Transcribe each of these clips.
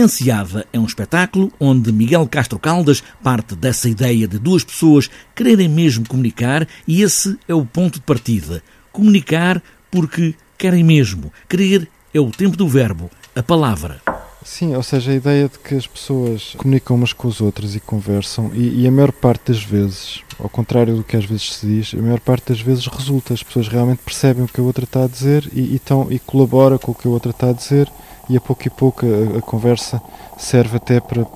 Enseada é um espetáculo onde Miguel Castro Caldas parte dessa ideia de duas pessoas quererem mesmo comunicar e esse é o ponto de partida. Comunicar porque querem mesmo. Querer é o tempo do verbo, a palavra. Sim, ou seja, a ideia de que as pessoas comunicam umas com as outras e conversam, e, e, a maior parte das vezes, ao contrário do que às vezes se diz, a maior parte das vezes resulta, as pessoas realmente percebem o que a outra está a dizer e, e, tão, e colabora com o que a outra está a dizer e a pouco e pouco a, a conversa serve até para,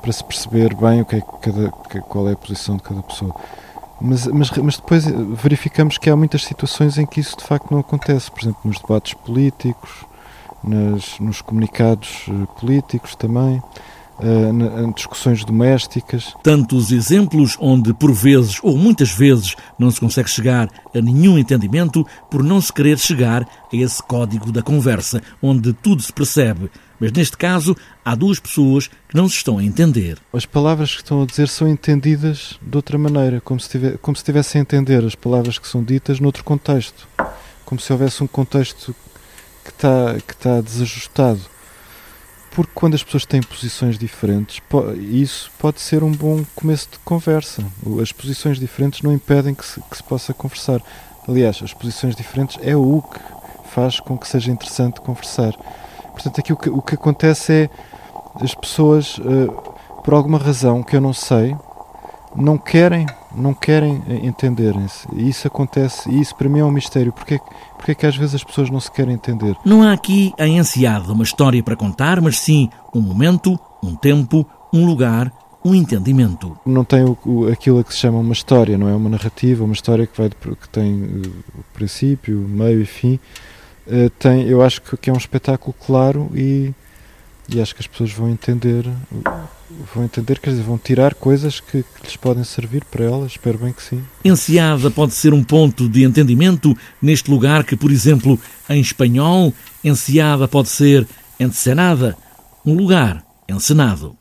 para se perceber bem o que é cada, qual é a posição de cada pessoa. Mas, mas, mas depois verificamos que há muitas situações em que isso de facto não acontece, por exemplo, nos debates políticos, nas, nos comunicados eh, políticos também. Uh, discussões domésticas. Tantos exemplos onde, por vezes ou muitas vezes, não se consegue chegar a nenhum entendimento por não se querer chegar a esse código da conversa, onde tudo se percebe. Mas neste caso, há duas pessoas que não se estão a entender. As palavras que estão a dizer são entendidas de outra maneira, como se, tivesse, como se estivessem a entender as palavras que são ditas noutro contexto. Como se houvesse um contexto que está, que está desajustado. Porque quando as pessoas têm posições diferentes, isso pode ser um bom começo de conversa. As posições diferentes não impedem que se, que se possa conversar. Aliás, as posições diferentes é o que faz com que seja interessante conversar. Portanto, aqui o que, o que acontece é as pessoas, uh, por alguma razão que eu não sei, não querem, não querem entenderem-se. E isso acontece, e isso para mim é um mistério. Porquê, porquê que às vezes as pessoas não se querem entender? Não há aqui a ansiedade uma história para contar, mas sim um momento, um tempo, um lugar, um entendimento. Não tem o, o, aquilo que se chama uma história, não é uma narrativa, uma história que, vai, que tem uh, princípio, meio e fim. Uh, tem, eu acho que é um espetáculo claro e, e acho que as pessoas vão entender vão entender, quer dizer, vão tirar coisas que, que, lhes podem servir para elas, espero bem que sim. Enseada pode ser um ponto de entendimento neste lugar que, por exemplo, em espanhol, enseada pode ser encenada, um lugar encenado.